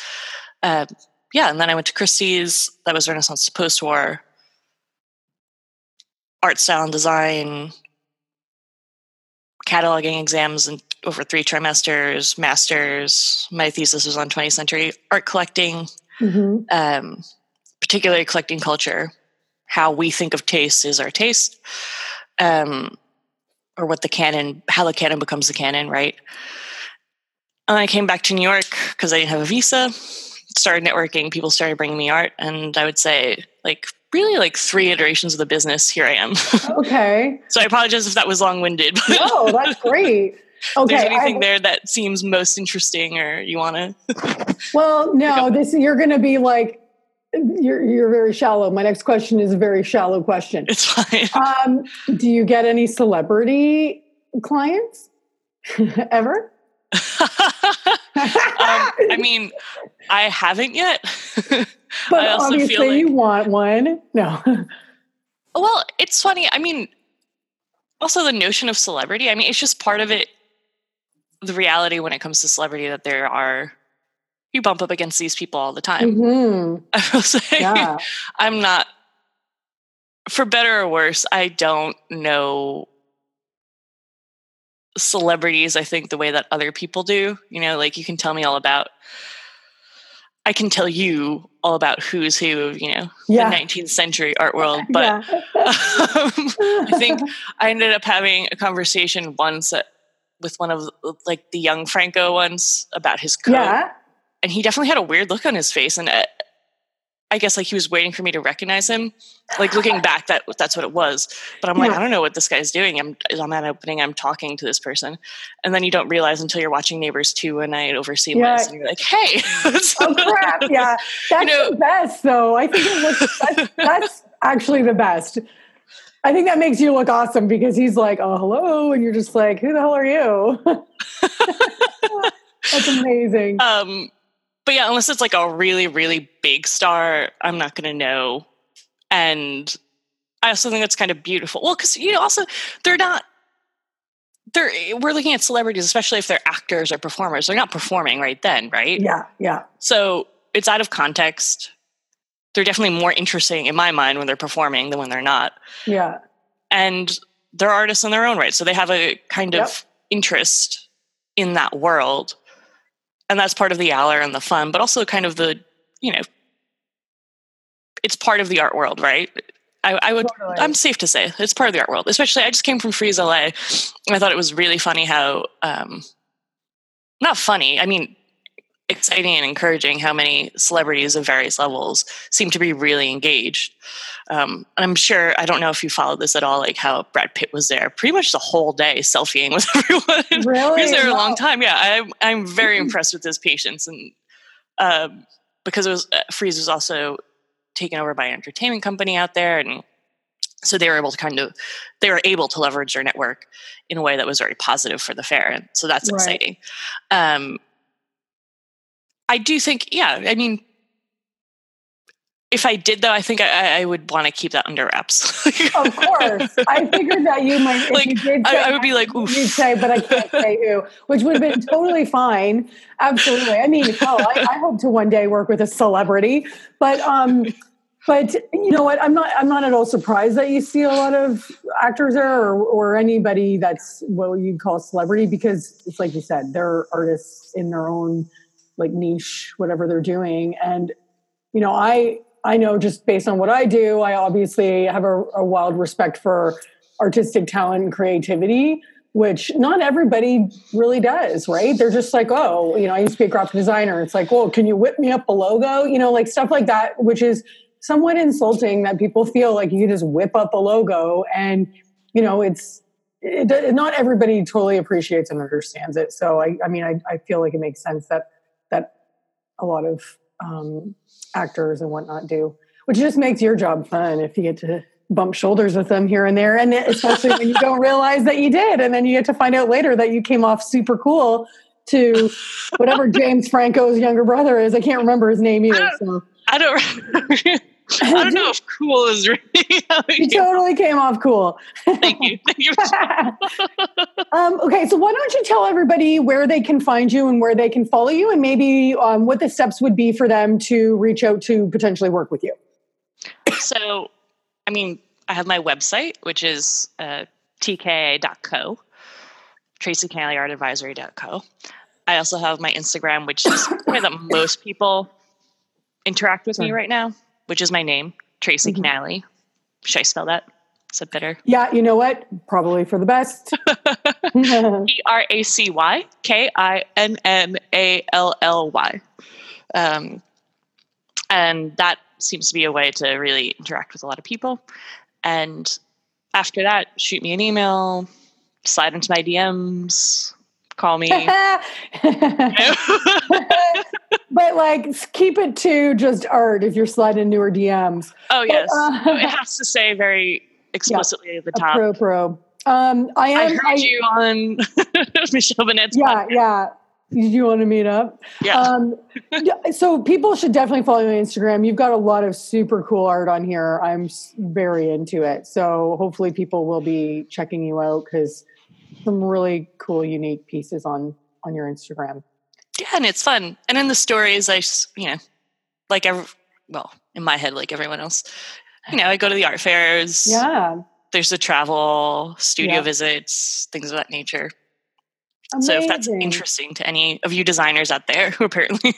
Uh, yeah, and then I went to Christie's. That was Renaissance post war art style and design, cataloging exams and over three trimesters, masters. My thesis was on 20th century art collecting, mm-hmm. um, particularly collecting culture. How we think of taste is our taste, um, or what the canon, how the canon becomes the canon, right? And I came back to New York because I didn't have a visa. Started networking. People started bringing me art, and I would say like really like three iterations of the business, here I am. okay. So I apologize if that was long winded. No, that's great. Okay. There's anything I, there that seems most interesting or you want to? well, no, this, you're going to be like, you're, you're very shallow. My next question is a very shallow question. It's fine. Um, do you get any celebrity clients ever? um, I mean, I haven't yet. but I obviously, like, you want one. No. Well, it's funny. I mean, also the notion of celebrity. I mean, it's just part of it. The reality when it comes to celebrity that there are you bump up against these people all the time. Mm-hmm. I will say, yeah. I'm not, for better or worse, I don't know celebrities, I think, the way that other people do. You know, like you can tell me all about, I can tell you all about who's who of, you know, yeah. the 19th century art world. But yeah. um, I think I ended up having a conversation once with one of like the young Franco once about his coat. Yeah and he definitely had a weird look on his face and uh, I guess like he was waiting for me to recognize him. Like looking back, that that's what it was. But I'm yeah. like, I don't know what this guy's doing. I'm I'm at opening. I'm talking to this person, and then you don't realize until you're watching Neighbors two and i oversee yeah. and you're like, Hey, oh crap! Yeah, that's you know, the best. Though I think it looks that's, that's actually the best. I think that makes you look awesome because he's like, oh hello, and you're just like, who the hell are you? that's amazing. Um, but yeah, unless it's like a really, really big star, I'm not going to know. And I also think that's kind of beautiful. Well, because you know, also they're not. They're we're looking at celebrities, especially if they're actors or performers. They're not performing right then, right? Yeah, yeah. So it's out of context. They're definitely more interesting in my mind when they're performing than when they're not. Yeah. And they're artists in their own right, so they have a kind yep. of interest in that world and that's part of the aller and the fun, but also kind of the, you know, it's part of the art world, right? I, I would, totally. I'm safe to say it's part of the art world. Especially, I just came from Frieze LA, and I thought it was really funny how, um, not funny. I mean, exciting and encouraging how many celebrities of various levels seem to be really engaged. Um, and I'm sure, I don't know if you followed this at all, like how Brad Pitt was there pretty much the whole day selfieing with everyone. Really? he was there a long time. Yeah, I'm, I'm very impressed with his patience. And um, because it was, uh, Frieze was also taken over by an entertainment company out there. And so they were able to kind of, they were able to leverage their network in a way that was very positive for the fair. And so that's right. exciting. Um, I do think, yeah, I mean, if I did though, I think I, I would want to keep that under wraps. of course, I figured that you might. like, you say, I, I, would be like, Oof. you'd say, but I can't say who, which would have been totally fine. Absolutely. I mean, hell, I, I, hope to one day work with a celebrity, but um, but you know what? I'm not. I'm not at all surprised that you see a lot of actors there, or, or anybody that's what you'd call a celebrity, because it's like you said, they're artists in their own like niche, whatever they're doing. And, you know, I, I know just based on what I do, I obviously have a, a wild respect for artistic talent and creativity, which not everybody really does, right? They're just like, oh, you know, I used to be a graphic designer. It's like, well, can you whip me up a logo? You know, like stuff like that, which is somewhat insulting that people feel like you just whip up a logo and, you know, it's, it, not everybody totally appreciates and understands it. So I, I mean, I, I feel like it makes sense that that a lot of um, actors and whatnot do, which just makes your job fun if you get to bump shoulders with them here and there, and especially when you don't realize that you did, and then you get to find out later that you came off super cool to whatever James Franco's younger brother is. I can't remember his name either. I don't, so. I don't I don't know if cool is really. you totally came off cool. Thank you. Thank you. um, okay, so why don't you tell everybody where they can find you and where they can follow you, and maybe um, what the steps would be for them to reach out to potentially work with you? So, I mean, I have my website, which is uh, tka.co, tracykinnallyartadvisory.co. I also have my Instagram, which is where the most people interact with me right now which is my name, Tracy mm-hmm. Kinnally. Should I spell that? Is it better? Yeah, you know what? Probably for the best. E R A C Y K I N N A L L Y. Um, and that seems to be a way to really interact with a lot of people. And after that, shoot me an email, slide into my DMs, call me. but like keep it to just art if you're sliding newer DMs. Oh yes, uh, it has to say very explicitly yeah, at the top. Pro pro. Um, I am. I heard I, you on Michelle Bennett's. Yeah, podcast. yeah. you want to meet up? Yeah. Um, so people should definitely follow you on Instagram. You've got a lot of super cool art on here. I'm very into it. So hopefully people will be checking you out because some really cool, unique pieces on on your Instagram. Yeah, and it's fun. And in the stories, I you know, like every, well, in my head, like everyone else, you know, I go to the art fairs. Yeah. There's the travel, studio yeah. visits, things of that nature. Amazing. So if that's interesting to any of you designers out there who apparently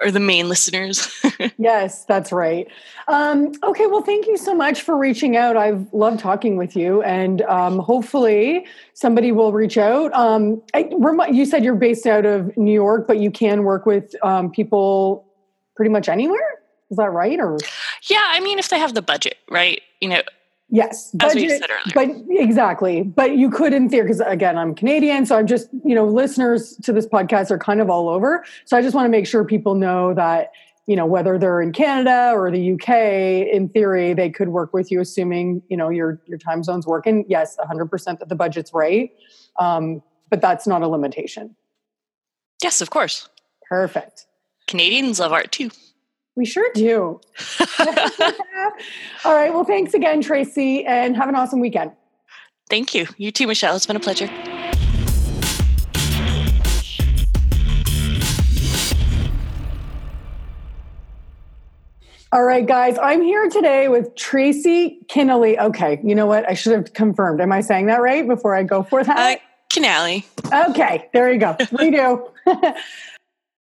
are the main listeners. yes, that's right. Um, okay, well, thank you so much for reaching out. I've loved talking with you, and um, hopefully somebody will reach out. Um, I, you said you're based out of New York, but you can work with um, people pretty much anywhere. Is that right? Or yeah, I mean, if they have the budget, right? You know, Yes, budget, but exactly. But you could, in theory, because again, I'm Canadian, so I'm just you know, listeners to this podcast are kind of all over. So I just want to make sure people know that you know whether they're in Canada or the UK, in theory, they could work with you, assuming you know your your time zones working. Yes, 100 percent that the budget's right, um, but that's not a limitation. Yes, of course. Perfect. Canadians love art too. We sure do. All right. Well, thanks again, Tracy, and have an awesome weekend. Thank you. You too, Michelle. It's been a pleasure. All right, guys, I'm here today with Tracy Kinnally. Okay, you know what? I should have confirmed. Am I saying that right before I go for that? Uh, Kinnally. Okay, there you go. We do.